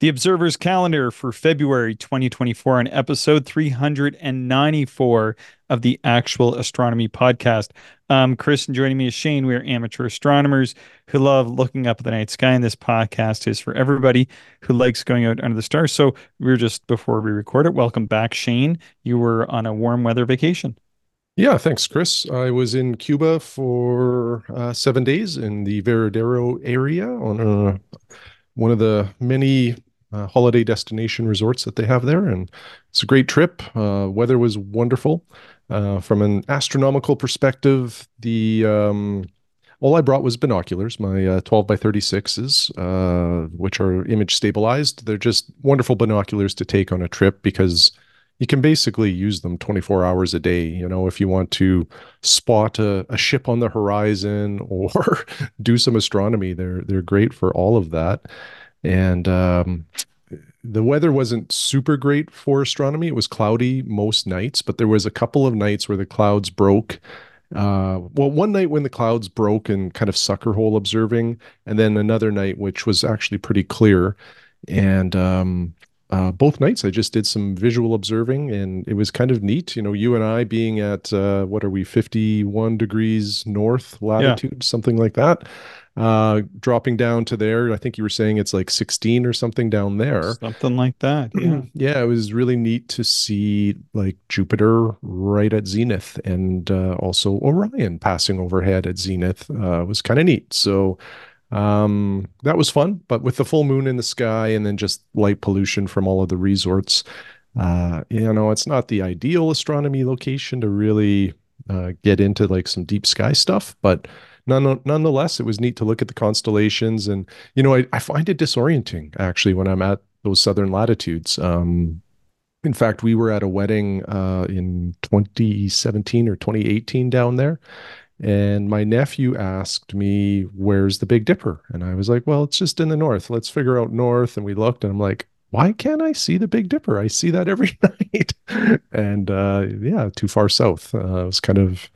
The Observer's calendar for February 2024 and episode 394 of the Actual Astronomy Podcast. Um, Chris and joining me is Shane. We are amateur astronomers who love looking up at the night sky, and this podcast is for everybody who likes going out under the stars. So we are just before we record it. Welcome back, Shane. You were on a warm weather vacation. Yeah, thanks, Chris. I was in Cuba for uh, seven days in the Varadero area on a, one of the many uh, holiday destination resorts that they have there, and it's a great trip. Uh, weather was wonderful. Uh, from an astronomical perspective, the um, all I brought was binoculars, my uh, 12 by 36s, uh, which are image stabilized. They're just wonderful binoculars to take on a trip because you can basically use them 24 hours a day. You know, if you want to spot a, a ship on the horizon or do some astronomy, they're they're great for all of that. And um, the weather wasn't super great for astronomy. It was cloudy most nights, but there was a couple of nights where the clouds broke. Uh, well, one night when the clouds broke and kind of sucker hole observing, and then another night which was actually pretty clear. And um, uh, both nights I just did some visual observing, and it was kind of neat. You know, you and I being at uh, what are we, fifty-one degrees north latitude, yeah. something like that uh, dropping down to there. I think you were saying it's like 16 or something down there. Something like that. Yeah. yeah, it was really neat to see like Jupiter right at zenith and uh, also Orion passing overhead at zenith uh, was kind of neat. So um, that was fun, but with the full moon in the sky and then just light pollution from all of the resorts, uh, you know, it's not the ideal astronomy location to really uh, get into like some deep sky stuff, but none, nonetheless, it was neat to look at the constellations. And, you know, I, I find it disorienting actually when I'm at those southern latitudes. Um, in fact, we were at a wedding uh, in 2017 or 2018 down there. And my nephew asked me, Where's the Big Dipper? And I was like, Well, it's just in the north. Let's figure out north. And we looked, and I'm like, Why can't I see the Big Dipper? I see that every night. and uh, yeah, too far south. Uh, it was kind of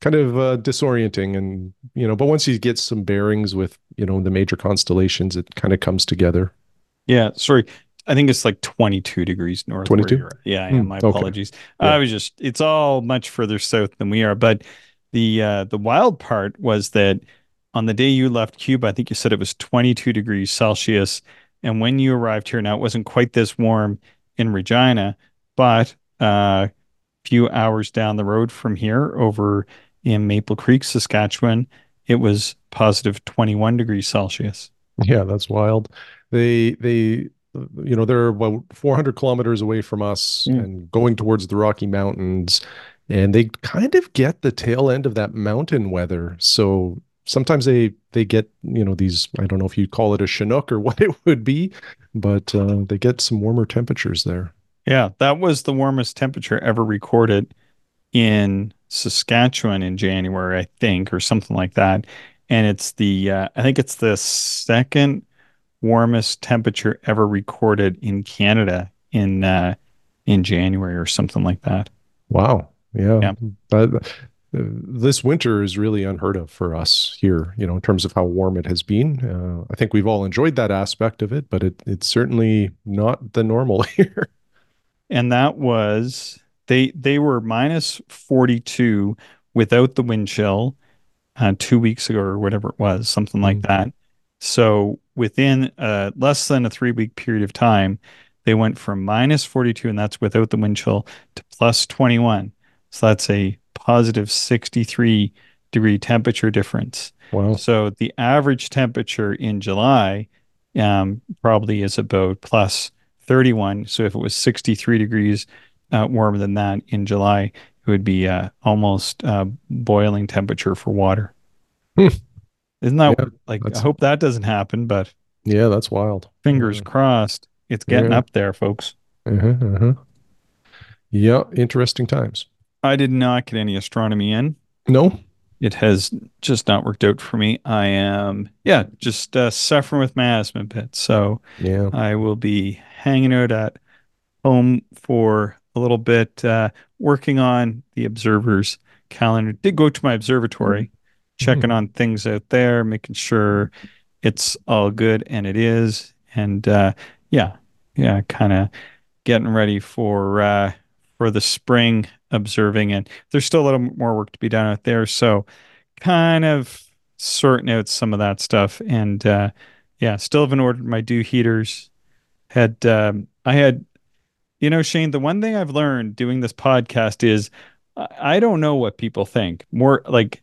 kind of uh, disorienting and you know but once you get some bearings with you know the major constellations it kind of comes together. Yeah sorry. I think it's like 22 degrees north 22 yeah mm, my apologies. Okay. yeah. i was just it's all much further south than we are but the uh the wild part was that on the day you left cuba i think you said it was 22 degrees celsius and when you arrived here now it wasn't quite this warm in regina but uh a few hours down the road from here over in Maple Creek, Saskatchewan, it was positive 21 degrees Celsius. Yeah, that's wild. They they you know they're about 400 kilometers away from us mm. and going towards the Rocky Mountains and they kind of get the tail end of that mountain weather. So sometimes they they get you know these I don't know if you'd call it a chinook or what it would be, but uh, they get some warmer temperatures there. Yeah, that was the warmest temperature ever recorded in Saskatchewan in January, I think, or something like that. And it's the uh, I think it's the second warmest temperature ever recorded in Canada in uh, in January or something like that. Wow. Yeah. yeah. Uh, this winter is really unheard of for us here, you know, in terms of how warm it has been. Uh, I think we've all enjoyed that aspect of it, but it, it's certainly not the normal here. And that was they they were minus 42 without the wind chill uh, two weeks ago or whatever it was, something like mm-hmm. that. So within uh, less than a three week period of time, they went from minus 42, and that's without the wind chill, to plus 21. So that's a positive 63 degree temperature difference. Wow. So the average temperature in July um, probably is about plus 31. So if it was 63 degrees uh, warmer than that in July, it would be uh, almost uh, boiling temperature for water. Hmm. Isn't that yeah, like? I hope that doesn't happen, but yeah, that's wild. Fingers crossed. It's getting yeah. up there, folks. Uh-huh, uh-huh. Yeah, interesting times. I did not get any astronomy in. No, it has just not worked out for me. I am, yeah, just uh, suffering with my asthma a bit. So yeah, I will be hanging out at home for a little bit uh, working on the observer's calendar. Did go to my observatory, mm-hmm. checking on things out there, making sure it's all good, and it is. And uh, yeah, yeah, kind of getting ready for uh, for the spring observing, and there's still a little more work to be done out there. So, kind of sorting out some of that stuff, and uh, yeah, still haven't ordered my dew heaters. Had um, I had, you know, Shane, the one thing I've learned doing this podcast is I don't know what people think. More like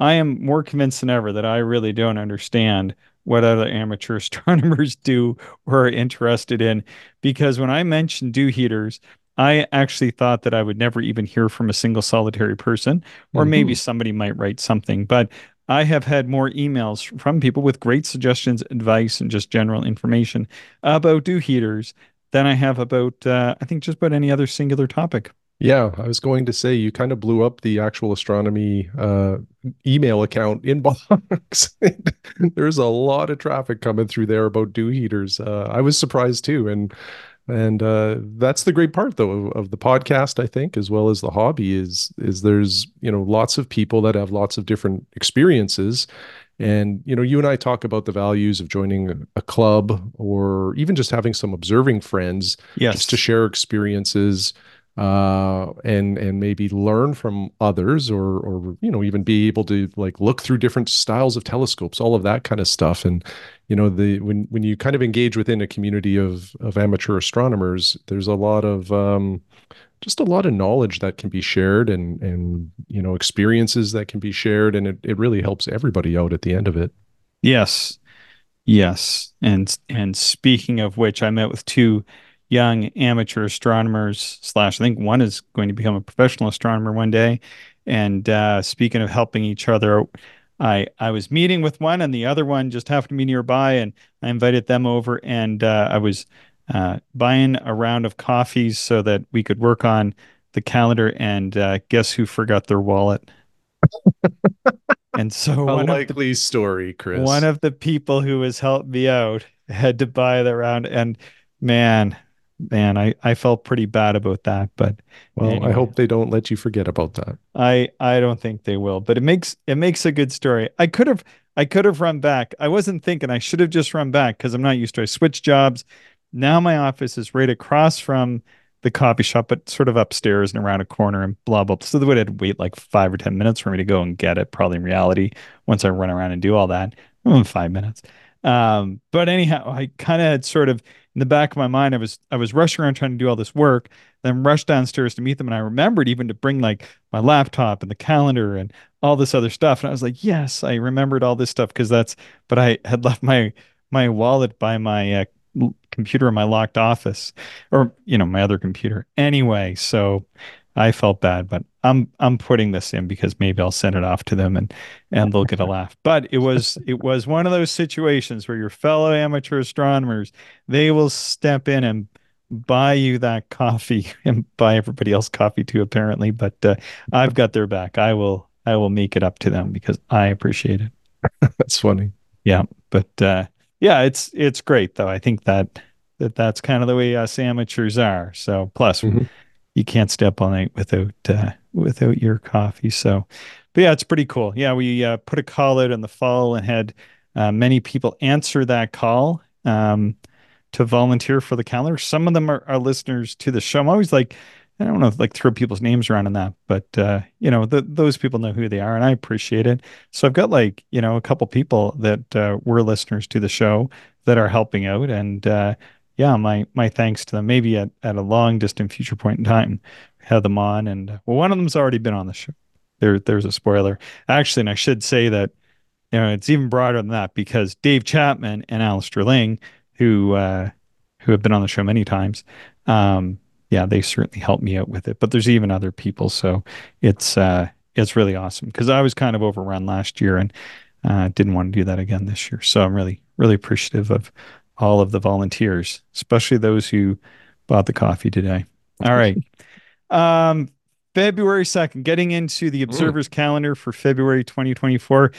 I am more convinced than ever that I really don't understand what other amateur astronomers do or are interested in. Because when I mentioned dew heaters, I actually thought that I would never even hear from a single solitary person, or maybe hmm somebody might write something. But I have had more emails from people with great suggestions, advice, and just general information about dew heaters than I have about, uh, I think, just about any other singular topic. Yeah, I was going to say you kind of blew up the actual astronomy uh, email account inbox. There's a lot of traffic coming through there about dew heaters. Uh, I was surprised too, and and uh, that's the great part though of, of the podcast, I think, as well as the hobby is is there's you know lots of people that have lots of different experiences, and you know you and I talk about the values of joining a, club or even just having some observing friends just to share experiences uh and and maybe learn from others or or you know even be able to like look through different styles of telescopes all of that kind of stuff. And you know the when when you kind of engage within a community of of amateur astronomers there's a lot of um just a lot of knowledge that can be shared and and you know experiences that can be shared and it, it really helps everybody out at the end of it Yes. Yes. And and speaking of which, I met with two young amateur astronomers slash I think one is going to become a professional astronomer one day. And uh, speaking of helping each other, I I was meeting with one and the other one just happened to be nearby and I invited them over and uh, I was uh, buying a round of coffees so that we could work on the calendar and uh, guess who forgot their wallet? And so a one of the likely story Chris. one of the people who has helped me out had to buy the round and man man i i felt pretty bad about that but well i hope they don't let you forget about that i i don't think they will but it makes it makes a good story i could have i could have run back i wasn't thinking i should have just run back because i'm not used to it. i switched jobs now my office is right across from the coffee shop but sort of upstairs and around a corner and blah blah blah. so they would have to wait like five or ten minutes for me to go and get it probably in reality once i run around and do all that mm, five minutes um, but anyhow, I kind of had sort of in the back of my mind, I was I was rushing around trying to do all this work, then rushed downstairs to meet them, and I remembered even to bring like my laptop and the calendar and all this other stuff. And I was like, yes, I remembered all this stuff because that's. But I had left my my wallet by my uh, computer in my locked office, or you know my other computer. Anyway, so I felt bad, but I'm I'm putting this in because maybe I'll send it off to them and and they'll get a laugh. But it was it was one of those situations where your fellow amateur astronomers, they will step in and buy you that coffee and buy everybody else coffee too, apparently. But uh, I've got their back. I will I will make it up to them because I appreciate it. that's funny Yeah. But uh, yeah, it's it's great though. I think that that that's kind of the way us amateurs are. So plus Mhm. you can't stay up all night without uh, without your coffee. So, but yeah, it's pretty cool. Yeah, we uh, put a call out in the fall and had uh, many people answer that call um, to volunteer for the calendar. Some of them are, are listeners to the show. I'm always like, I don't know, if, like throw people's names around in that, but uh, you know, th those people know who they are, and I appreciate it. So I've got like you know a couple people that uh, were listeners to the show that are helping out, and uh, yeah, my my thanks to them. Maybe at, at a long distant future point in time, have them on. And uh, well, one of them's already been on the show. There, there's a spoiler. Actually, and I should say that you know it's even broader than that because Dave Chapman and Alister Ling, who uh, who have been on the show many times, um, yeah, they certainly helped me out with it. But there's even other people, so it's uh, it's really awesome because I was kind of overrun last year and uh, didn't want to do that again this year. So I'm really, really appreciative of all of the volunteers, especially those who bought the coffee today. All right. Um, February 2nd, getting into the observer's calendar for February 2024,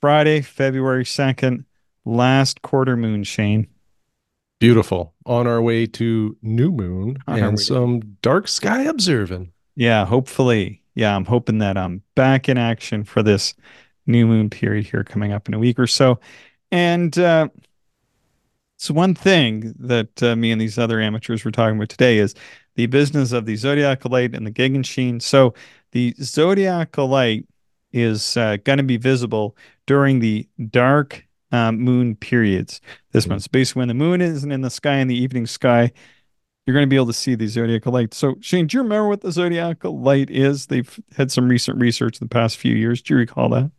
Friday, February 2nd, last quarter moon, Shane, beautiful on our way to new moon on and way to. some dark sky observing Yeah, hopefully. Yeah, I'm hoping that I'm back in action for this new moon period here coming up in a week or so. And uh, So one thing that uh, me and these other amateurs were talking about today is the business of the zodiacal light and the Gegenschein. So the zodiacal light is uh, going to be visible during the dark um, moon periods this Mhm. month. So basically, when the moon isn't in the sky in the evening sky, you're going to be able to see the zodiacal light. So Shane, do you remember what the zodiacal light is? They've had some recent research in the past few years. Do you recall that?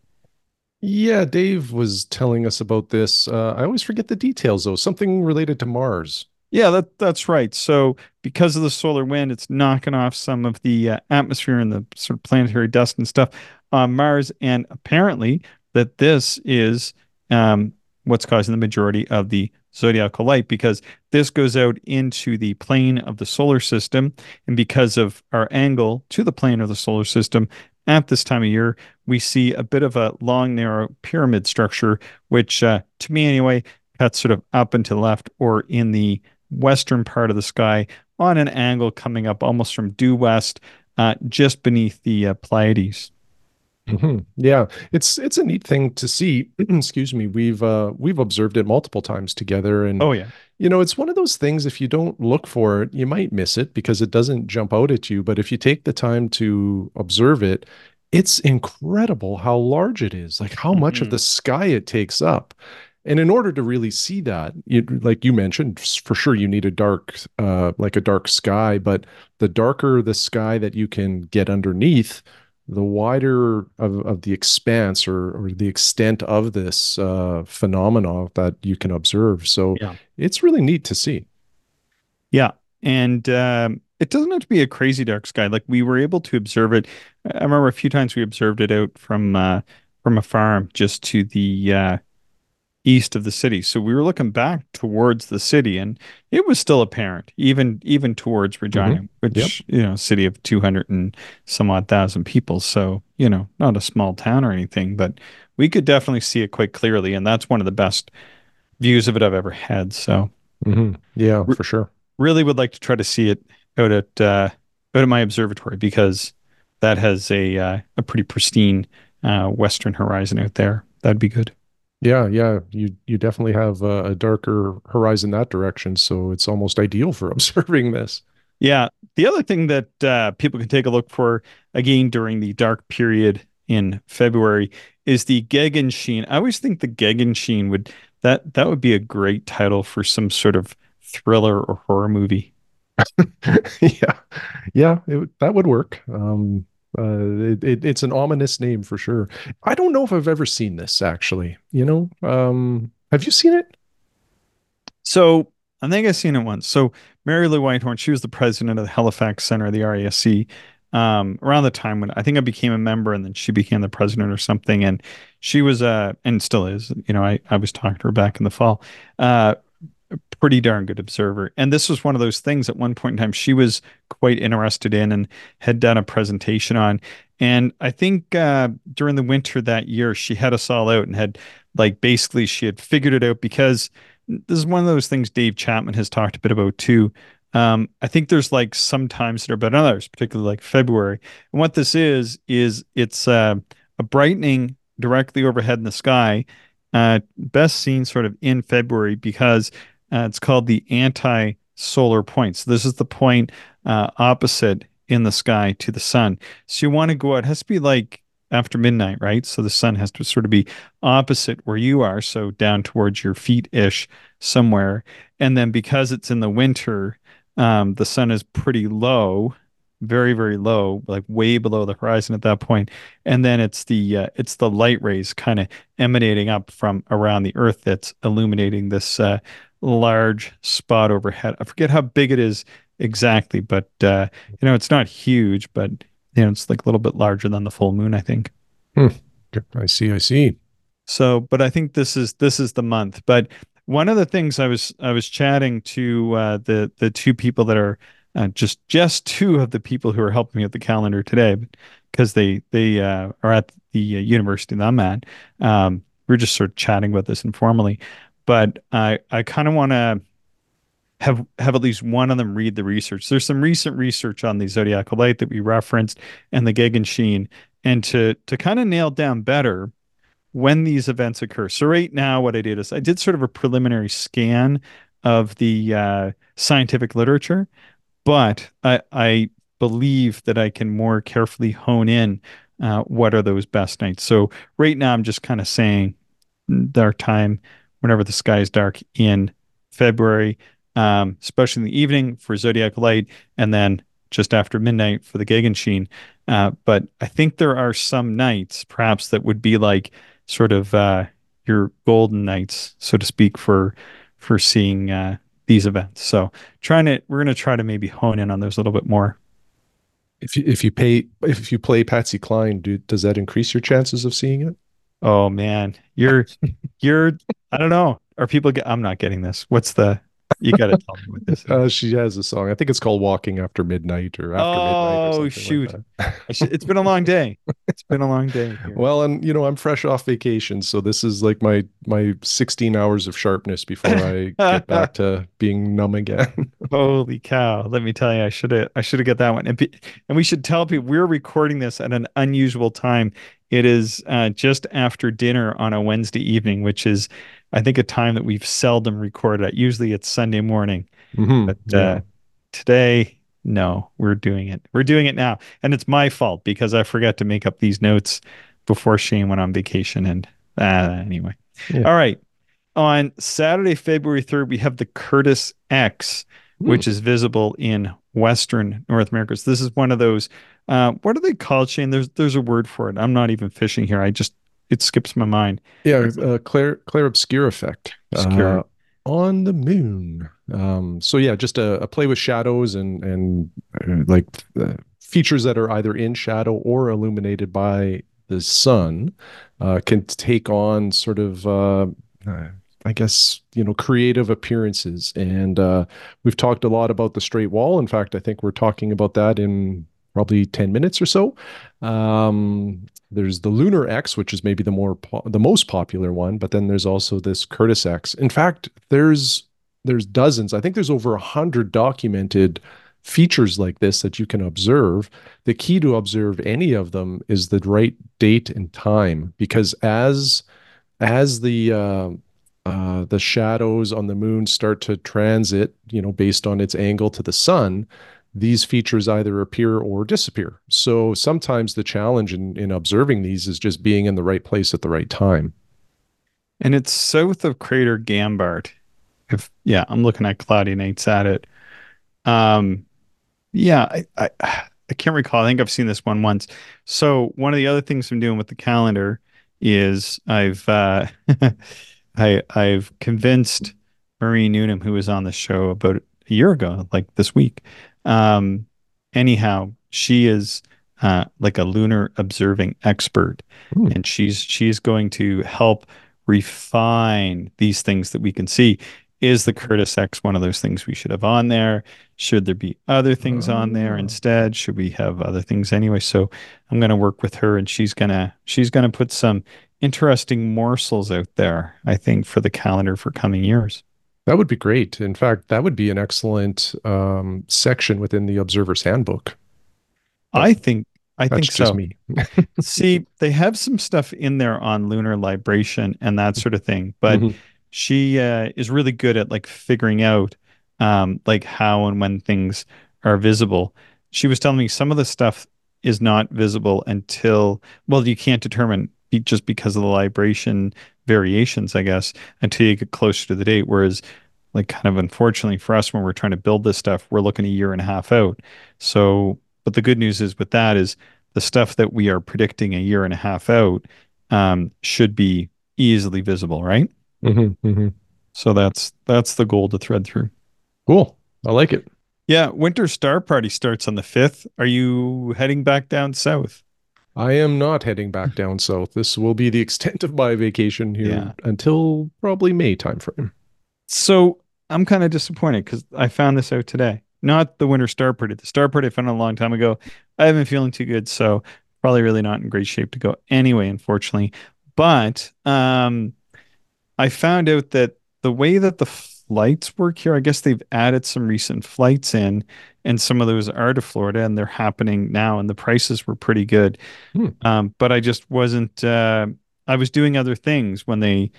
Yeah, Dave was telling us about this. Uh, I always forget the details though. Something related to Mars. Yeah, that that's right. So because of the solar wind, it's knocking off some of the uh, atmosphere and the sort of planetary dust and stuff on Mars, and apparently that this is um, what's causing the majority of the zodiacal light because this goes out into the plane of the solar system, and because of our angle to the plane of the solar system at this time of year, we see a bit of a long, narrow pyramid structure, which, uh, to me anyway, cuts sort of up and to the left or in the western part of the sky on an angle coming up almost from due west, uh, just beneath the uh, Pleiades. Mhm. Yeah, it's it's a neat thing to see. Excuse me. We've uh we've observed it multiple times together and Oh yeah, you know, it's one of those things if you don't look for it, you might miss it because it doesn't jump out at you, but if you take the time to observe it, it's incredible how large it is, like how much of hmm the sky it takes up. And in order to really see that, you, like you mentioned, for sure you need a dark, uh, like a dark sky, but the darker the sky that you can get underneath, the wider of, of the expanse or, or the extent of this uh, phenomena that you can observe. So yeah, it's really neat to see. yeah, and um, it doesn't have to be a crazy dark sky. Like we were able to observe it. I remember a few times we observed it out from uh, from a farm just to the uh, east of the city. So we were looking back towards the city and it was still apparent, even even towards Regina, Yep. which, you know, city of 200 and some odd thousand people. So, you know, not a small town or anything, but we could definitely see it quite clearly. And that's one of the best views of it I've ever had. So hmm Yeah, re for sure. really would like to try to see it out at uh, out at my observatory because that has a uh, a pretty pristine uh, western horizon out there. That'd be good. Yeah, yeah. You you definitely have a, a darker horizon that direction, so it's almost ideal for observing this. Yeah. The other thing that uh, people can take a look for again during the dark period in February is the Gegenschein. I always think the Gegenschein would that that would be a great title for some sort of thriller or horror movie. Yeah, yeah. It, would- that would work. Um, uh, it, it, it's an ominous name for sure. I don't know if I've ever seen this actually. You know, um, have you seen it? So I think I've seen it once. So Mary Lou Whitehorn, she was the president of the Halifax Center of the RASC um, around the time when I think I became a member and then she became the president or something. And she was, uh, and still is, you know, I, I was talking to her back in the fall, uh, pretty darn good observer. And this was one of those things at one point in time she was quite interested in and had done a presentation on. And I think uh, during the winter that year, she had us all out and had like basically she had figured it out because this is one of those things Dave Chapman has talked a bit about too. Um, I think there's like some times that are better than others, particularly like February. And what this is, is it's uh, a brightening directly overhead in the sky, uh, best seen sort of in February because uh, it's called the anti-solar point. So this is the point uh, opposite in the sky to the sun. So you want to go out. It has to be like after midnight, right? So the sun has to sort of be opposite where you are, so down towards your feet-ish somewhere. And then because it's in the winter, um, the sun is pretty low, very, very low, like way below the horizon at that point. And then it's the uh, it's the light rays kind of emanating up from around the Earth that's illuminating this uh, large spot overhead. I forget how big it is exactly, but uh, you know, it's not huge, but you know, it's like a little bit larger than the full moon, I think. Hmm. I see. I see. So, but I think this is this is the month. But one of the things I was I was chatting to uh, the the two people that are uh, just just two of the people who are helping me with the calendar today, because they they uh, are at the uh, university that I'm at. Um, we're just sort of chatting about this informally, but I I kind of want to have have at least one of them read the research. There's some recent research on the zodiacal light that we referenced and the Gegenschein, and to to kind of nail down better when these events occur. So right now, what I did is I did sort of a preliminary scan of the uh, scientific literature, but I, I believe that I can more carefully hone in uh, what are those best nights. So right now, I'm just kind of saying dark time whenever the sky is dark in February, um, especially in the evening for zodiac light, and then just after midnight for the Gegenschein. Uh, but I think there are some nights, perhaps, that would be like sort of uh, your golden nights, so to speak, for for seeing uh, these events. So trying to, we're going to try to maybe hone in on those a little bit more. If you, if you pay if you play Patsy Cline, do, does that increase your chances of seeing it? Oh man, you're you're I don't know. Are people get I'm not getting this. What's the you got to tell me what this is. Uh, she has a song. I think it's called "Walking After Midnight" or "After oh, Midnight." Oh shoot! Like it's been a long day. It's been a long day. Here. Well, and you know I'm fresh off vacation, so this is like my my 16 hours of sharpness before I get back to being numb again. Holy cow! Let me tell you, I should have I should have got that one. And be, and we should tell people we're recording this at an unusual time. It is uh, just after dinner on a Wednesday evening, which is I think a time that we've seldom recorded at. Usually it's Sunday morning, mm-hmm. but yeah. uh, today, no, we're doing it. We're doing it now, and it's my fault because I forgot to make up these notes before Shane went on vacation. And uh, anyway, yeah. all right. On Saturday, February third, we have the Curtis X, mm. which is visible in Western North America. So this is one of those. Uh, what are they called, Shane? There's there's a word for it. I'm not even fishing here. I just it skips my mind. Yeah, uh, clear clair obscure effect. Obscure. Uh, on the moon. Um, so yeah, just a, a, play with shadows and and uh, like uh, features that are either in shadow or illuminated by the sun uh, can take on sort of uh, I guess you know creative appearances. And we've talked a lot about the straight wall. In fact, I think we're talking about that in probably 10 minutes or so. Um, there's the Lunar X, which is maybe the more po- the most popular one, but then there's also this Curtis X. In fact, there's there's dozens. I think there's over a hundred documented features like this that you can observe. The key to observe any of them is the right date and time, because as as the uh, uh, the shadows on the moon start to transit, you know, based on its angle to the sun, these features either appear or disappear. So sometimes the challenge in, in observing these is just being in the right place at the right time. And it's south of Crater Gambart. If yeah, I'm looking at Cloudy Nights at it. Um, yeah, I, I I can't recall. I think I've seen this one once. So one of the other things I'm doing with the calendar is I've uh, I I've convinced Marie Noonan, who was on the show about a year ago, like this week, um, anyhow, she is uh, like a lunar observing expert, Ooh. Hmm. and she's she's going to help refine these things that we can see. Is the Curtis X one of those things we should have on there? Should there be other things oh. on there oh. instead? Should we have other things anyway? So I'm going to work with her, and she's gonna she's gonna put some interesting morsels out there. I think for the calendar for coming years. That would be great. In fact, that would be an excellent um, section within the Observer's Handbook. But I think I think so. me. See, they have some stuff in there on lunar libration and that sort of thing, but mm-hmm. she uh, is really good at like figuring out um, like how and when things are visible. She was telling me some of the stuff is not visible until well, you can't determine just because of the libration variations, I guess, until you get closer to the date. Whereas, like, kind of unfortunately for us, when we're trying to build this stuff, we're looking a year and a half out. So, but the good news is with that is the stuff that we are predicting a year and a half out um, should be easily visible, right? Mm-hmm, mm-hmm. So that's that's the goal to thread through. Cool. I like it. Yeah, Winter Star Party starts on the 5th. Are you heading back down south? I am not heading back down south. This will be the extent of my vacation here yeah. until probably May timeframe. So I'm kind of disappointed because I found this out today. Not the winter star party. The star party I found a long time ago. I haven't been feeling too good, so probably really not in great shape to go anyway, unfortunately. But um, I found out that the way that the flights work here, I guess they've added some recent flights in and some of those are to Florida, and they're happening now, and the prices were pretty good. Hmm. Um, but I just wasn't. Uh, I was doing other things when they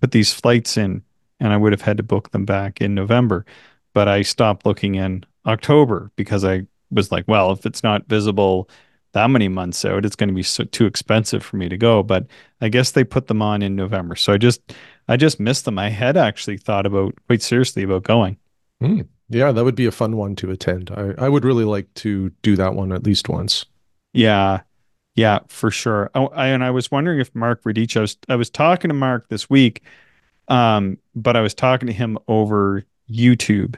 put these flights in, and I would have had to book them back in November. But I stopped looking in October because I was like, well, if it's not visible that many months out, it's going to be so, too expensive for me to go. But I guess they put them on in November, so I just I just missed them. I had actually thought about quite seriously about going. Mm. Yeah, that would be a fun one to attend. I, I would really like to do that one at least once. Yeah, yeah, for sure. Oh, I, and I was wondering if Mark Radice, I was, I was talking to Mark this week, um, but I was talking to him over YouTube,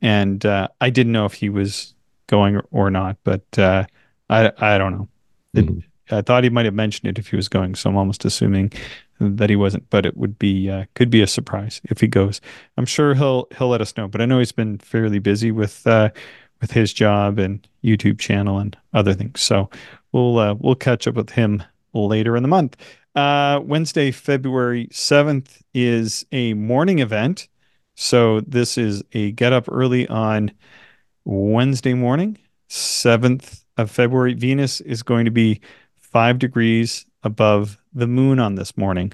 and uh, I didn't know if he was going or, or not, but uh, I I don't know. It, mm-hmm. I thought he might have mentioned it if he was going, so I'm almost assuming that he wasn't. But it would be uh, could be a surprise if he goes. I'm sure he'll he'll let us know. But I know he's been fairly busy with uh, with his job and YouTube channel and other things. So we'll uh, we'll catch up with him later in the month. Uh, Wednesday, February seventh is a morning event. So this is a get up early on Wednesday morning, seventh of February. Venus is going to be five degrees above the moon on this morning.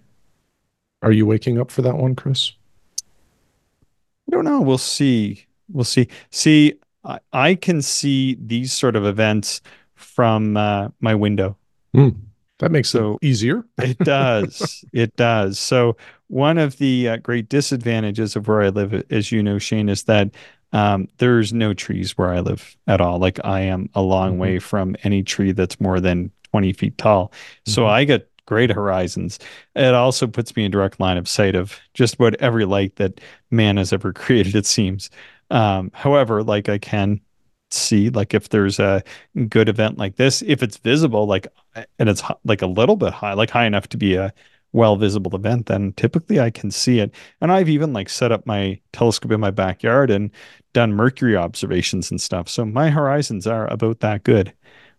Are you waking up for that one, Chris? I don't know. We'll see. We'll see. See, I, I can see these sort of events from uh, my window. Mm, that makes so it easier. it does. It does. So one of the uh, great disadvantages of where I live, as you know, Shane, is that um, there's no trees where I live at all. Like I am a long mm-hmm. way from any tree that's more than 20 feet tall. So mm-hmm. I get great horizons. It also puts me in direct line of sight of just about every light that man has ever created, it seems. Um, however, like I can see, like if there's a good event like this, if it's visible, like, and it's like a little bit high, like high enough to be a well visible event, then typically I can see it. And I've even like set up my telescope in my backyard and done Mercury observations and stuff. So my horizons are about that good.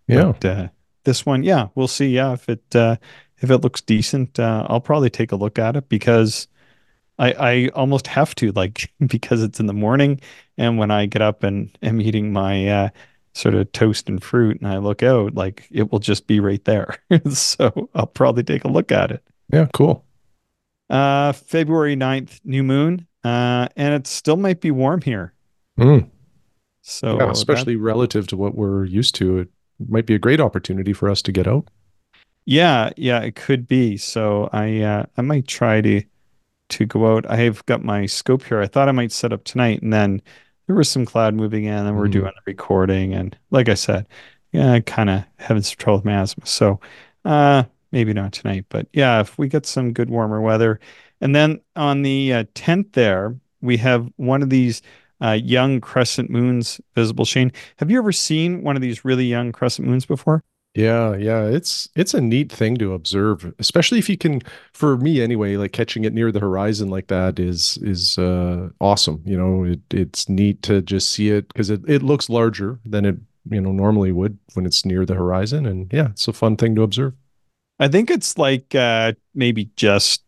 Yeah. But, uh, this one, yeah, we'll see. Yeah, if it uh, if it looks decent, uh, I'll probably take a look at it because I I almost have to like because it's in the morning and when I get up and am eating my uh, sort of toast and fruit and I look out, like it will just be right there. so I'll probably take a look at it. Yeah, cool. Uh, February 9th, new moon. Uh, and it still might be warm here. Mm. So yeah, especially that, relative to what we're used to, it might be a great opportunity for us to get out. Yeah, yeah, it could be. So I uh, I might try to to go out. I have got my scope here. I thought I might set up tonight, and then there was some cloud moving in, and we're mm. doing a recording. And like I said, yeah, I kind of having some trouble with my asthma. So uh, maybe not tonight, but yeah, if we get some good warmer weather, and then on the uh, 10th there we have one of these uh, young crescent moons visible. Shane, have you ever seen one of these really young crescent moons before? Yeah, yeah, it's it's a neat thing to observe, especially if you can. For me, anyway, like catching it near the horizon like that is is uh, awesome. You know, it, it's neat to just see it because it it looks larger than it you know normally would when it's near the horizon, and yeah, it's a fun thing to observe. I think it's like uh, maybe just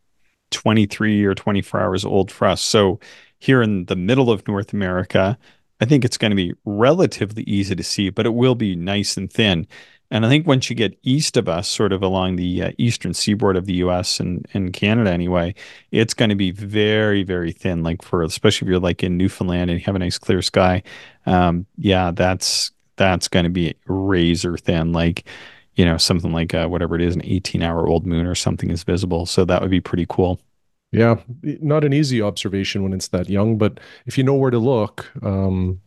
twenty three or twenty four hours old for us. So here in the middle of North America, I think it's going to be relatively easy to see, but it will be nice and thin. And I think once you get east of us, sort of along the uh, eastern seaboard of the U.S. and, and Canada anyway, it's going to be very, very thin. Like for especially if you're like in Newfoundland and you have a nice clear sky, um, yeah, that's that's going to be razor thin. Like you know something like uh, whatever it is, an 18 hour old moon or something is visible. So that would be pretty cool. Yeah, not an easy observation when it's that young, but if you know where to look, um,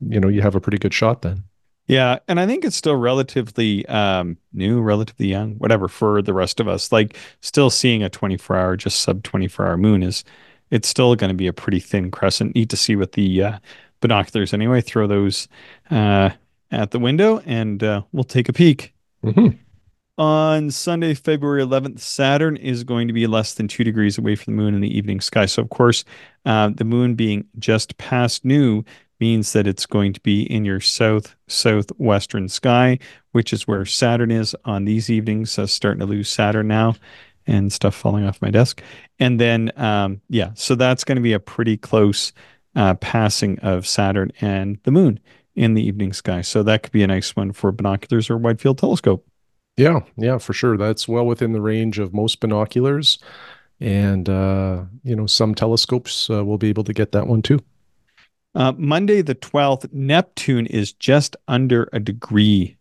you know, you have a pretty good shot then. Yeah, and I think it's still relatively um, new, relatively young, whatever for the rest of us. Like still seeing a 24 hour, just sub 24 hour moon is, it's still going to be a pretty thin crescent. Need to see with the uh, binoculars anyway. Throw those uh, at the window, and uh, we'll take a peek. Mm-hmm. On Sunday, February 11th, Saturn is going to be less than two degrees away from the moon in the evening sky. So, of course, uh, the moon being just past new means that it's going to be in your south southwestern sky, which is where Saturn is on these evenings. Uh, starting to lose Saturn now and stuff falling off my desk. And then, um, yeah, so that's going to be a pretty close uh, passing of Saturn and the moon in the evening sky. So that could be a nice one for binoculars or wide field telescope. Yeah, yeah, for sure. That's well within the range of most binoculars, and uh, you know some telescopes uh, will be able to get that one too. Uh, Monday the 12th, Neptune is just under a degree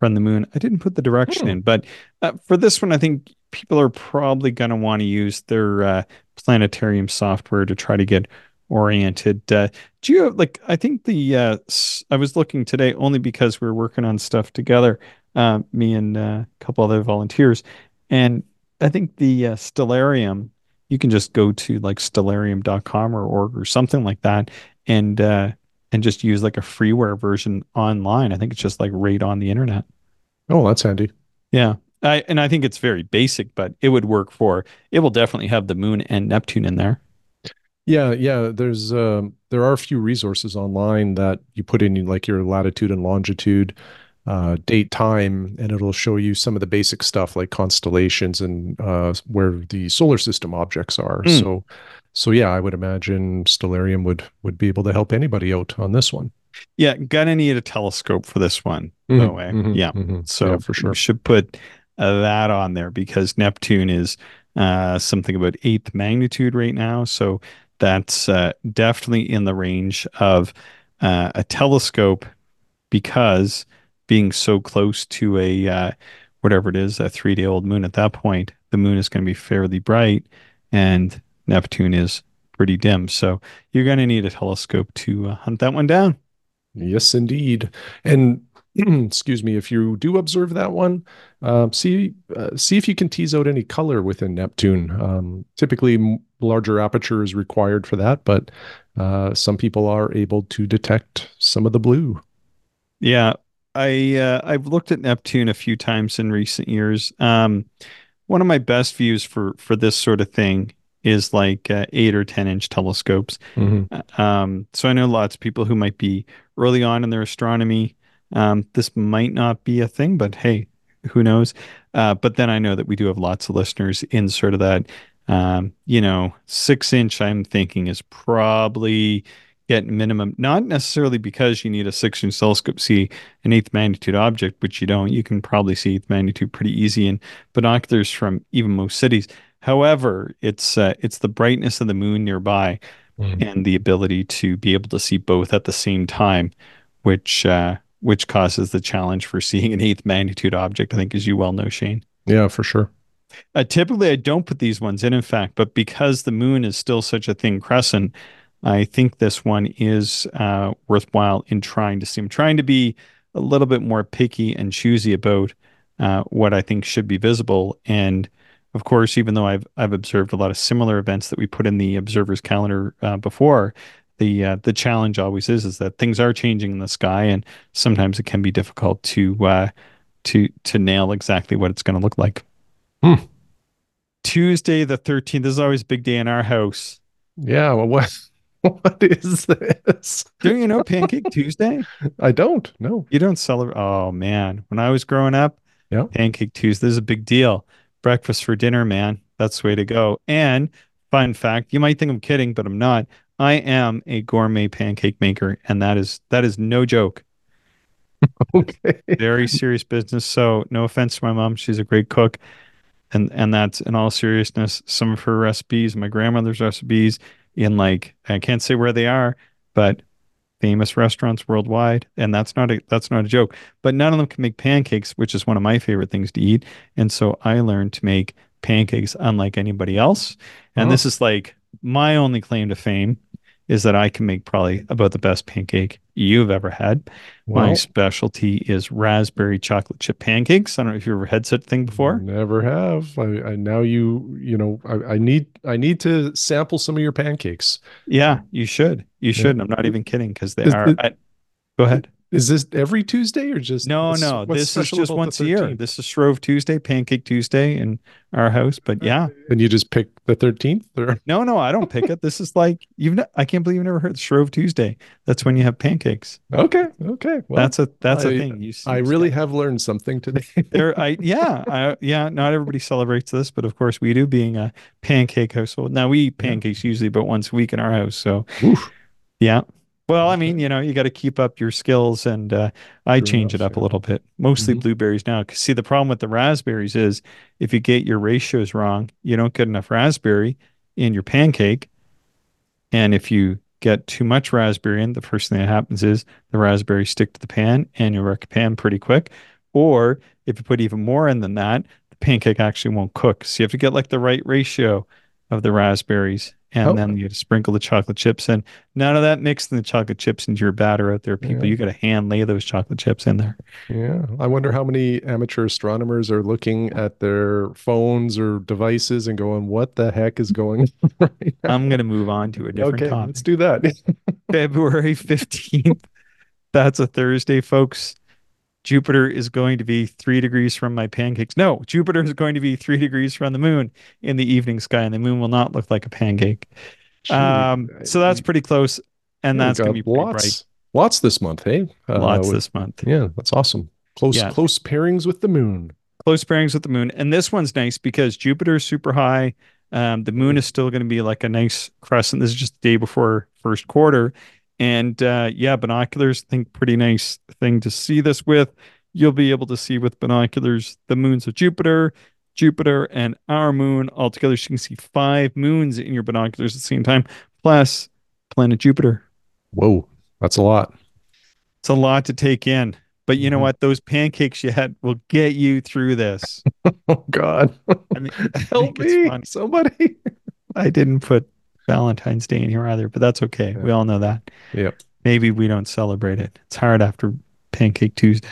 from the moon. I didn't put the direction Hmm. in, but uh, for this one, I think people are probably going to want to use their uh, planetarium software to try to get oriented. Uh, do you have, like, I think the, uh, I was looking today only because we are working on stuff together, uh, me and uh, a couple other volunteers. And I think the uh, Stellarium, you can just go to like stellarium.com or org or something like that and uh, and just use like a freeware version online. I think it's just like right on the internet. Oh, that's handy. Yeah. I and I think it's very basic, but it would work for it will definitely have the moon and Neptune in there. Yeah, yeah. There's um, there are a few resources online that you put in like your latitude and longitude, uh, date, time, and it'll show you some of the basic stuff like constellations and uh, where the solar system objects are. Mm. So, so yeah, I would imagine Stellarium would would be able to help anybody out on this one. Yeah, gonna need a telescope for this one, by the way. Mhm, Yeah. mhm. So yeah, for sure. we should put uh, that on there because Neptune is uh, something about eighth magnitude right now. So that's uh, definitely in the range of uh, a telescope because being so close to a uh, whatever it is, a three day old moon at that point, the moon is going to be fairly bright and Neptune is pretty dim. So you're going to need a telescope to uh, hunt that one down. Yes, indeed. And excuse me, if you do observe that one, uh, see uh, see if you can tease out any color within Neptune. Um, typically, m- larger aperture is required for that, but uh, some people are able to detect some of the blue. Yeah, I uh, I've looked at Neptune a few times in recent years. Um, one of my best views for for this sort of thing is like uh, eight or ten inch telescopes. Mhm. Uh, Um, so I know lots of people who might be early on in their astronomy. Um, this might not be a thing, but hey, who knows? Uh, but then I know that we do have lots of listeners in sort of that, um, you know, six inch. I'm thinking is probably getting minimum, not necessarily because you need a six inch telescope to see an eighth magnitude object, which you don't. You can probably see eighth magnitude pretty easy in binoculars from even most cities. However, it's uh, it's the brightness of the moon nearby Mhm. and the ability to be able to see both at the same time, which uh, which causes the challenge for seeing an eighth magnitude object. I think, as you well know, Shane. Yeah, for sure. Uh, typically, I don't put these ones in, in fact, but because the moon is still such a thin crescent, I think this one is uh, worthwhile in trying to see. I'm trying to be a little bit more picky and choosy about uh, what I think should be visible. And of course, even though I've I've observed a lot of similar events that we put in the observer's calendar uh, before, the uh, the challenge always is is that things are changing in the sky, and sometimes it can be difficult to uh, to to nail exactly what it's going to look like. Hmm. Tuesday the 13th. This is always a big day in our house. Yeah. Well, what what is this? Don't you know Pancake Tuesday? I don't. No. You don't celebrate. Oh man, when I was growing up, Yeah. Pancake Tuesday is a big deal. Breakfast for dinner, man. That's the way to go. And fun fact, you might think I'm kidding, but I'm not. I am a gourmet pancake maker, and that is that is no joke. Okay. Very serious business. So no offense to my mom, she's a great cook. And and that's in all seriousness, some of her recipes, my grandmother's recipes, in like I can't say where they are, but famous restaurants worldwide. And that's not a that's not a joke. But none of them can make pancakes, which is one of my favorite things to eat. And so I learned to make pancakes unlike anybody else. And Oh. this is like my only claim to fame is that I can make probably about the best pancake you've ever had. My specialty is raspberry chocolate chip pancakes. I don't know if you ever had such thing before. Never have. I, I now you you know I, I need I need to sample some of your pancakes. Yeah, you should. You Yeah. should. And I'm not even kidding because they Is are. it- I, go ahead. Is this every Tuesday or just No, what's- no. This is just once a year. This is Shrove Tuesday, Pancake Tuesday in our house. But yeah, And you just pick the 13th or no, no, I don't pick it. This is like you've. Ne- I can't believe you've never heard Shrove Tuesday. That's when you have pancakes. Okay, okay. Well, that's a that's a I- thing. You. I really step- have learned something today. There, I yeah, I, yeah. Not everybody celebrates this, but of course we do. Being a pancake household, now we eat pancakes usually but once a week in our house. So Oof. yeah, Well, I mean, you know, you got to keep up your skills, and uh, I True change it enough, up a little bit. Mostly Mhm. blueberries now. 'Cause see, the problem with the raspberries is if you get your ratios wrong, you don't get enough raspberry in your pancake. And if you get too much raspberry in, the first thing that happens is the raspberries stick to the pan and you wreck a pan pretty quick. Or if you put even more in than that, the pancake actually won't cook. So you have to get like the right ratio of the raspberries. And Oh, then you sprinkle the chocolate chips in. None of that mixing the chocolate chips into your batter out there, people. Yeah. You got to hand lay those chocolate chips in there. yeah. I wonder how many amateur astronomers are looking at their phones or devices and going, "What the heck is going on right? I'm going to move on to a different okay, topic. let's do that. February 15th. That's a Thursday, folks. Jupiter is going to be three degrees from my pancakes. No, Jupiter is going to be three degrees from the moon in the evening sky, and the moon will not look like a pancake. Um, so that's pretty close, and that's going to be lots, lots this month. Hey. Uh, Lots with- this month. Yeah, that's awesome. Close, Yeah. close pairings with the moon. Close pairings with the moon, and this one's nice because Jupiter is super high. Um, the moon is still going to be like a nice crescent. This is just the day before first quarter, and uh, yeah, binoculars. I think pretty nice thing to see this with. You'll be able to see with binoculars the moons of Jupiter, Jupiter, and our moon all together. So you can see five moons in your binoculars at the same time, plus planet Jupiter. Whoa, that's a lot. It's a lot to take in. But you know Mhm. what? Those pancakes you had will get you through this. Oh God, I mean, help me, somebody. I didn't put Valentine's Day in here either, but that's okay. We all know that. Yep. Maybe we don't celebrate it. It's hard after Pancake Tuesday.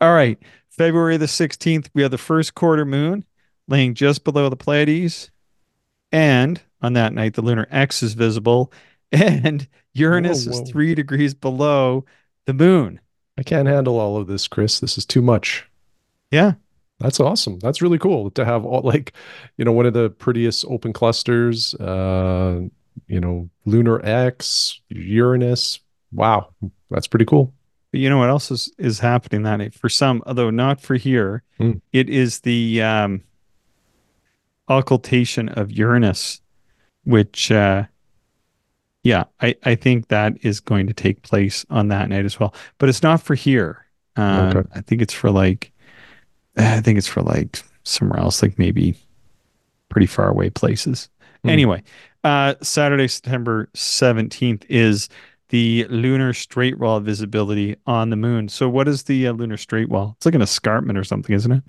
All right. February the 16th, we have the first quarter moon laying just below the Pleiades. And on that night, the lunar X is visible. And Uranus Whoa, is three degrees below the moon. I can't handle all of this, Chris. This is too much. Yeah. That's awesome. That's really cool to have all like, you know, one of the prettiest open clusters. Uh, you know, Lunar X, Uranus. Wow, that's pretty cool. But you know what else is, is happening that night? For some, although not for here, Hmm. it is the um, occultation of Uranus, which, uh, yeah, I, I think that is going to take place on that night as well. But it's not for here. Um, Okay. I think it's for like, I think it's for like somewhere else, like maybe pretty far away places. Hmm. Anyway, uh, Saturday, September 17th is the lunar straight wall visibility on the moon. So, what is the uh, lunar straight wall? It's like an escarpment or something, isn't it?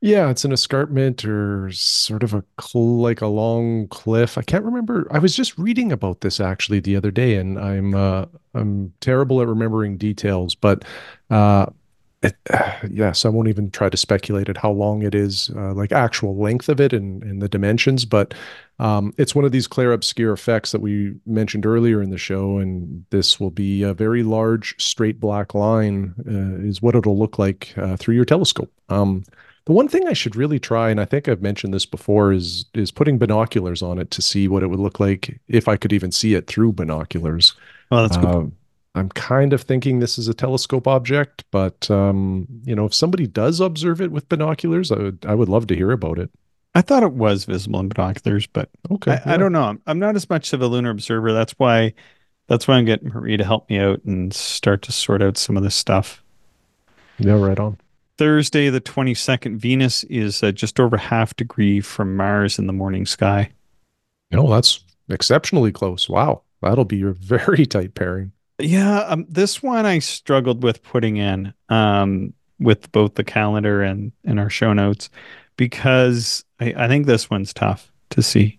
Yeah, it's an escarpment or sort of a cl- like a long cliff. I can't remember. I was just reading about this actually the other day, and I'm uh, I'm terrible at remembering details. But uh, it, yes, I won't even try to speculate at how long it is, uh, like actual length of it and, and the dimensions. But um, it's one of these clair-obscur effects that we mentioned earlier in the show, and this will be a very large straight black line uh, is what it'll look like uh, through your telescope. Um, the one thing I should really try, and I think I've mentioned this before, is is putting binoculars on it to see what it would look like if I could even see it through binoculars. Oh, that's good. I'm kind of thinking this is a telescope object, but um, you know, if somebody does observe it with binoculars, I would I would love to hear about it. I thought it was visible in binoculars, but Okay, I, I don't know. I'm, I'm not as much of a lunar observer. That's why that's why I'm getting Marie to help me out and start to sort out some of this stuff. Yeah, right on. Thursday, the 22nd, Venus is uh, just over half degree from Mars in the morning sky. No, that's exceptionally close. Wow, that'll be a very tight pairing. Yeah, um, this one I struggled with putting in um, with both the calendar and, and our show notes because I, I think this one's tough to see.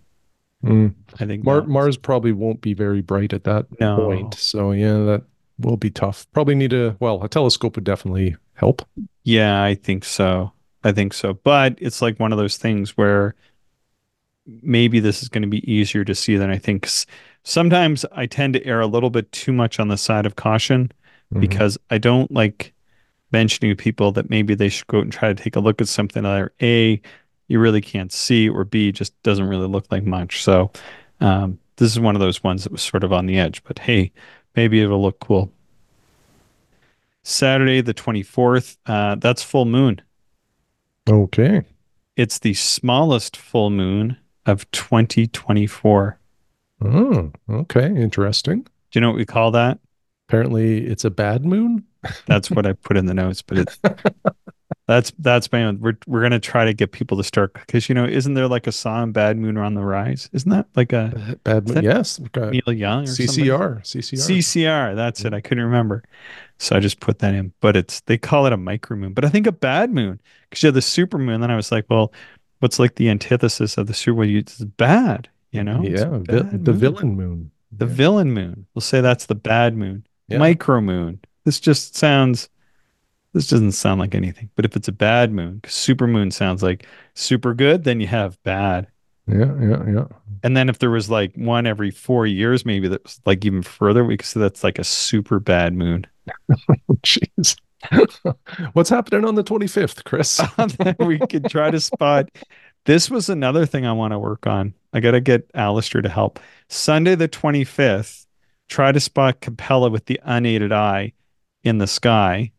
Mm. I think Mar- Mars probably won't be very bright at that No. point, so yeah, that will be tough. Probably need a well, a telescope would definitely help. Yeah, I think so. I think so. But it's like one of those things where maybe this is going to be easier to see than I think. Sometimes I tend to err a little bit too much on the side of caution Mhm. because I don't like mentioning to people that maybe they should go out and try to take a look at something either A, you really can't see, or B, just doesn't really look like much. So um, this is one of those ones that was sort of on the edge, but hey, maybe it'll look cool. Saturday, the 24th, uh, that's full moon. Okay. It's the smallest full moon of 2024. Oh, okay. Interesting. Do you know what we call that? Apparently, it's a bad moon. That's what I put in the notes, but it's that's that's my own. We're we're gonna try to get people to start because you know, isn't there like a song "Bad Moon" on the rise? Isn't that like a Bad moon. Yes. Uh, Neil Young? CCR. CCR. CCR. That's it. I couldn't remember, so I just put that in. But it's they call it a micro moon, but I think a bad moon because you have the super moon. Then I was like, well, what's like the antithesis of the super? It's bad. You know, yeah. vi- the moon. villain moon. The Yeah. villain moon. We'll say that's the bad moon. Yeah. Micro moon. This just sounds. This doesn't sound like anything. But if it's a bad moon, super moon sounds like super good, then you have bad. Yeah. Yeah. Yeah. And then if there was like one every four years, maybe that was like even further, we could say that's like a super bad moon. Jeez. What's happening on the 25th, Chris? we could try to spot. This was another thing I want to work on. I got to get Alister to help. Sunday the 25th, try to spot Capella with the unaided eye in the sky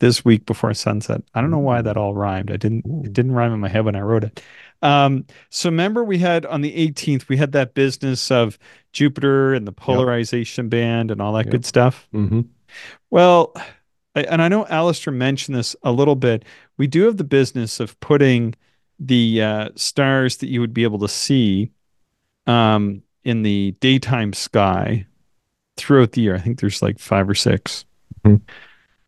this week before sunset. I don't know why that all rhymed. I didn't Ooh. it didn't rhyme in my head when I wrote it. Um, so remember we had on the 18th, we had that business of Jupiter and the polarization band and all that Yep. good stuff. hmm Well, I- and I know Alister mentioned this a little bit. We do have the business of putting the uh, stars that you would be able to see um, in the daytime sky throughout the year. I think there's like five or 6 Mhm.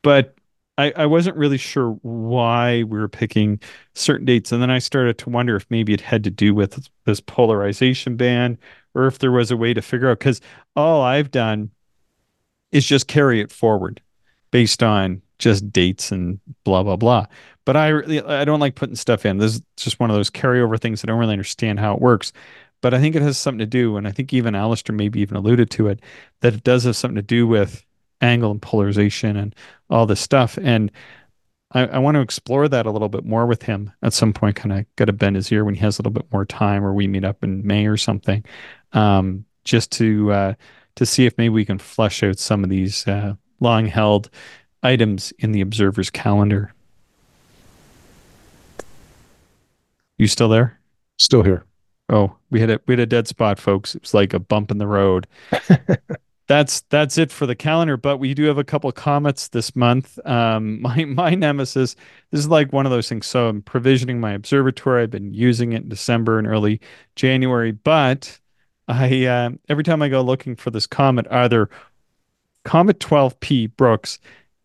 But I, I wasn't really sure why we were picking certain dates. And then I started to wonder if maybe it had to do with this polarization band or if there was a way to figure out. Because all I've done is just carry it forward based on just dates and blah blah blah. But I really I don't like putting stuff in. This is just one of those carryover things. I don't really understand how it works. But I think it has something to do, and I think even Alister maybe even alluded to it, that it does have something to do with angle and polarization and all this stuff. And I, I want to explore that a little bit more with him at some point. Kind of got to bend his ear when he has a little bit more time, or we meet up in May or something, um, just to uh, to see if maybe we can flesh out some of these uh, long held items in the observer's calendar. You still there? Still here. Oh, we had a we had a dead spot, folks. It was like a bump in the road. that's that's it for the calendar. But we do have a couple comments this month. Um, my my nemesis. This is like one of those things. So I'm provisioning my observatory. I've been using it in December and early January, but I uh, every time I go looking for this comet, either Comet 12P Brooks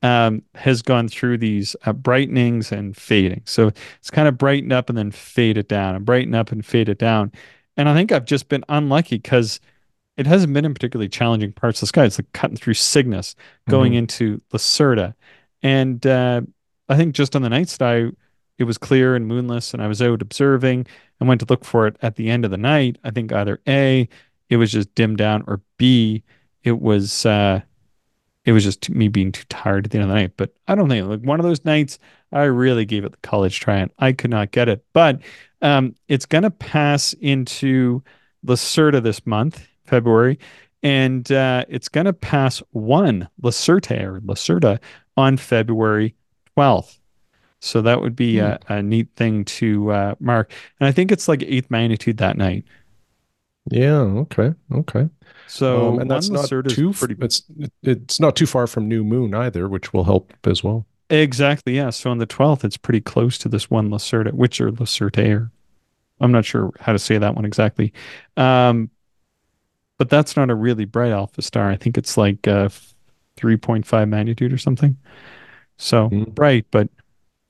um, has gone through these uh, brightenings and fading. So it's kind of brightened up and then fade it down and brighten up and fade it down. And I think I've just been unlucky because it hasn't been in particularly challenging parts of the sky. It's like cutting through Cygnus, going Mhm. into Lacerta. And uh, I think just on the night sky, it was clear and moonless, and I was out observing and went to look for it at the end of the night. I think either A, it was just dimmed down, or B, it was uh, it was just me being too tired at the end of the night. But I don't think like one of those nights I really gave it the college try and I could not get it. But um, it's gonna pass into Lacerta this month, February, and uh, it's gonna pass one Lacerta or Lacerta on February 12th. So that would be a, a neat thing to uh, mark. And I think it's like eighth magnitude that night. Yeah. Okay. Okay. So Um, and that's not too. pretty It's it's not too far from New Moon either, which will help as well. Exactly, yeah. So on the 12th, it's pretty close to this one Lacerta, which or Lacertaire. I'm not sure how to say that one exactly. Um, but that's not a really bright alpha star. I think it's like uh, 3.5 magnitude or something. So Mm. bright, but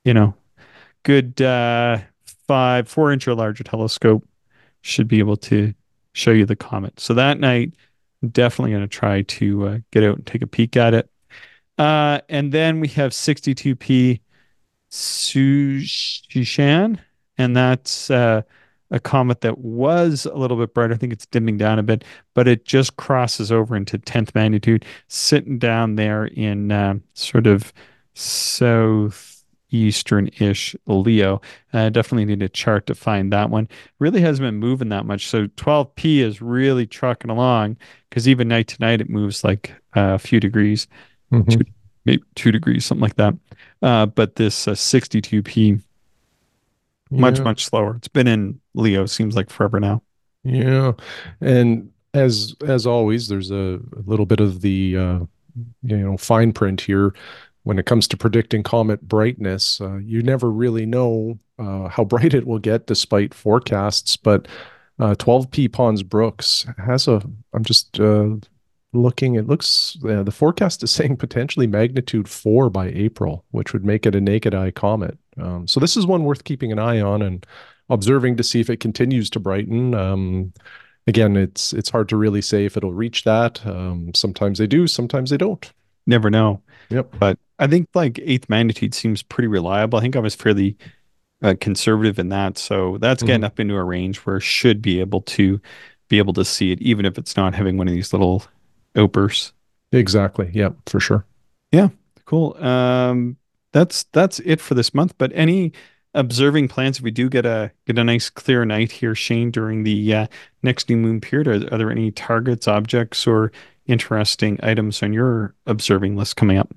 you know, good uh, five, four inch or larger telescope should be able to show you the comet. So that night, definitely going to try to uh, get out and take a peek at it. Uh, and then we have 62p Tsuchinshan, and that's uh, a comet that was a little bit brighter. I think it's dimming down a bit, but it just crosses over into 10th magnitude, sitting down there in uh, sort of southeastern-ish Leo. I definitely need a chart to find that one. Really hasn't been moving that much. So 12p is really trucking along because even night to night it moves like uh, a few degrees Mhm. maybe two degrees, something like that. Uh, but this uh, 62p, much, Yeah. much slower. It's been in Leo, seems like forever now. Yeah, and as as always, there's a, a little bit of the uh, you know fine print here when it comes to predicting comet brightness. Uh, you never really know uh, how bright it will get despite forecasts, but uh, 12P Pons Brooks has a. I'm just uh, looking. It looks the forecast is saying potentially magnitude four by April, which would make it a naked eye comet. Um, so this is one worth keeping an eye on and observing to see if it continues to brighten. Um, again, it's it's hard to really say if it'll reach that. Um, sometimes they do, sometimes they don't. Never know. Yep. But I think like eighth magnitude seems pretty reliable. I think I was fairly uh, conservative in that, so that's getting mm-hmm. up into a range where should be able to be able to see it, even if it's not having one of these little outbursts. Exactly. Yep. For sure. Yeah. Cool. Um, that's that's it for this month. But any observing plans if we do get a get a nice clear night here, Shane, during the uh, next new moon period? Are, are there any targets, objects, or interesting items on your observing list coming up?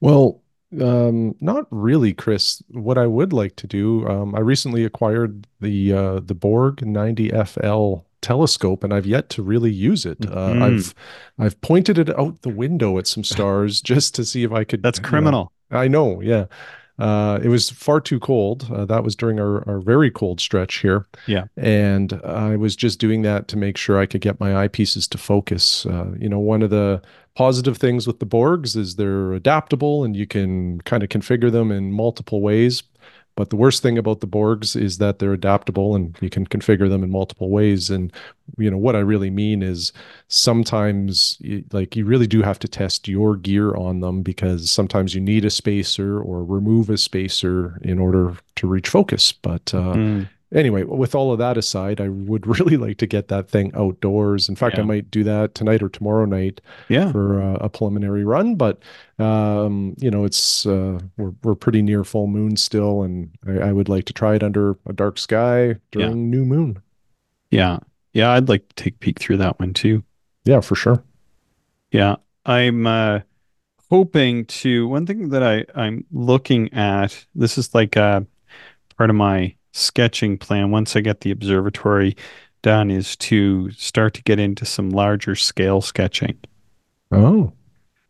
Well, um, not really, Chris. What I would like to do, um, I recently acquired the uh, the Borg 90FL telescope, and I've yet to really use it. Uh, mm-hmm. I've I've pointed it out the window at some stars just to see if I could. That's criminal. Know, I know, yeah. Uh, it was far too cold. Uh, that was during our, our very cold stretch here. Yeah. And I was just doing that to make sure I could get my eyepieces to focus. Uh, you know, one of the positive things with the Borgs is they're adaptable and you can kind of configure them in multiple ways. But the worst thing about the Borgs is that they're adaptable and you can configure them in multiple ways. And you know what I really mean is sometimes like you really do have to test your gear on them because sometimes you need a spacer or remove a spacer in order to reach focus. But uh, mm anyway, with all of that aside, I would really like to get that thing outdoors. In fact, yeah. I might do that tonight or tomorrow night yeah. for uh, a preliminary run. But um, you know, it's uh, we're we're pretty near full moon still, and I, I would like to try it under a dark sky during yeah. new moon. Yeah, yeah, I'd like to take a peek through that one too. Yeah, for sure. Yeah, I'm uh, hoping to. One thing that I I'm looking at. This is like a uh, part of my sketching plan once I get the observatory done is to start to get into some larger scale sketching. Oh.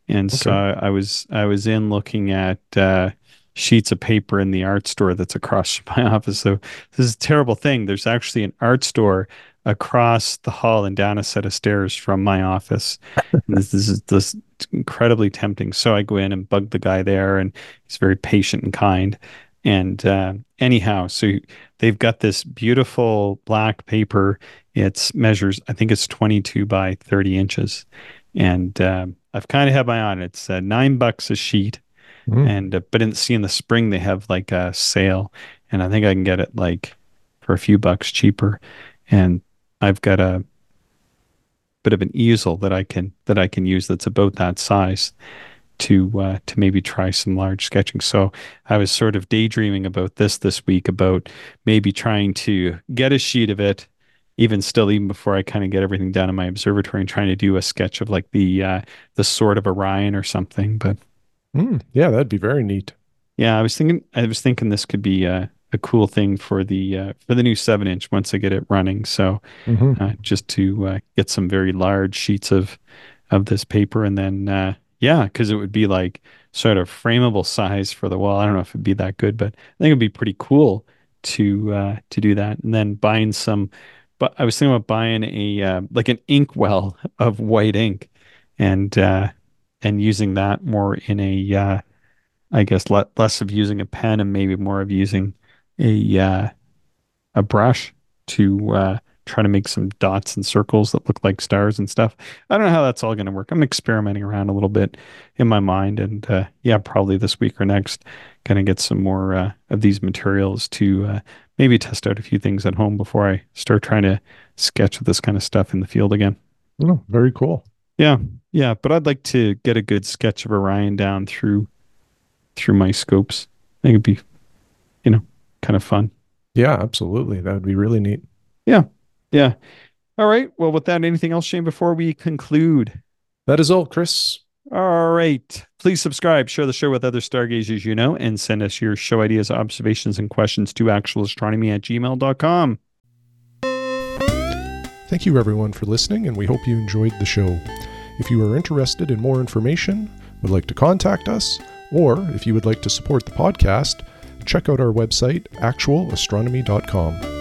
And okay. so I, was I was in looking at uh, sheets of paper in the art store that's across my office. So this is a terrible thing. There's actually an art store across the hall and down a set of stairs from my office. this, this, is this incredibly tempting. So I go in and bug the guy there, and he's very patient and kind. And uh, anyhow, so they've got this beautiful black paper. It's measures, I think it's 22 by 30 inches. And uh, I've kind of had my eye on it. It's uh, nine bucks a sheet. Mm. And, uh, but in, see, in the spring, they have like a sale. And I think I can get it like for a few bucks cheaper. And I've got a bit of an easel that I can, that I can use that's about that size to uh, to maybe try some large sketching. So I was sort of daydreaming about this this week about maybe trying to get a sheet of it, even still, even before I kind of get everything done in my observatory, and trying to do a sketch of like the uh, the sword of Orion or something. But mm, yeah, that'd be very neat. Yeah, I was thinking I was thinking this could be uh, a cool thing for the uh, for the new seven inch once I get it running. So mm-hmm. uh, just to uh, get some very large sheets of of this paper and then uh, yeah, because it would be like sort of frameable size for the wall. I don't know if it'd be that good, but I think it'd be pretty cool to uh, to do that. And then buying some. But I was thinking about buying a uh, like an ink well of white ink, and uh, and using that more in a uh, I guess le- less of using a pen and maybe more of using a uh, a brush to uh, try to make some dots and circles that look like stars and stuff. I don't know how that's all going to work. I'm experimenting around a little bit in my mind, and uh, yeah, probably this week or next, going to get some more uh, of these materials to uh, maybe test out a few things at home before I start trying to sketch this kind of stuff in the field again. Oh, very cool. Yeah, yeah, but I'd like to get a good sketch of Orion down through through my scopes. I think it'd be, you know, kind of fun. Yeah, absolutely. That would be really neat. Yeah. Yeah. All right. Well, without anything else, Shane, before we conclude, that is all, Chris. All right. Please subscribe, share the show with other stargazers you know, and send us your show ideas, observations, and questions to actualastronomy at gmail.com. Thank you, everyone, for listening, and we hope you enjoyed the show. If you are interested in more information, would like to contact us, or if you would like to support the podcast, check out our website, actualastronomy.com.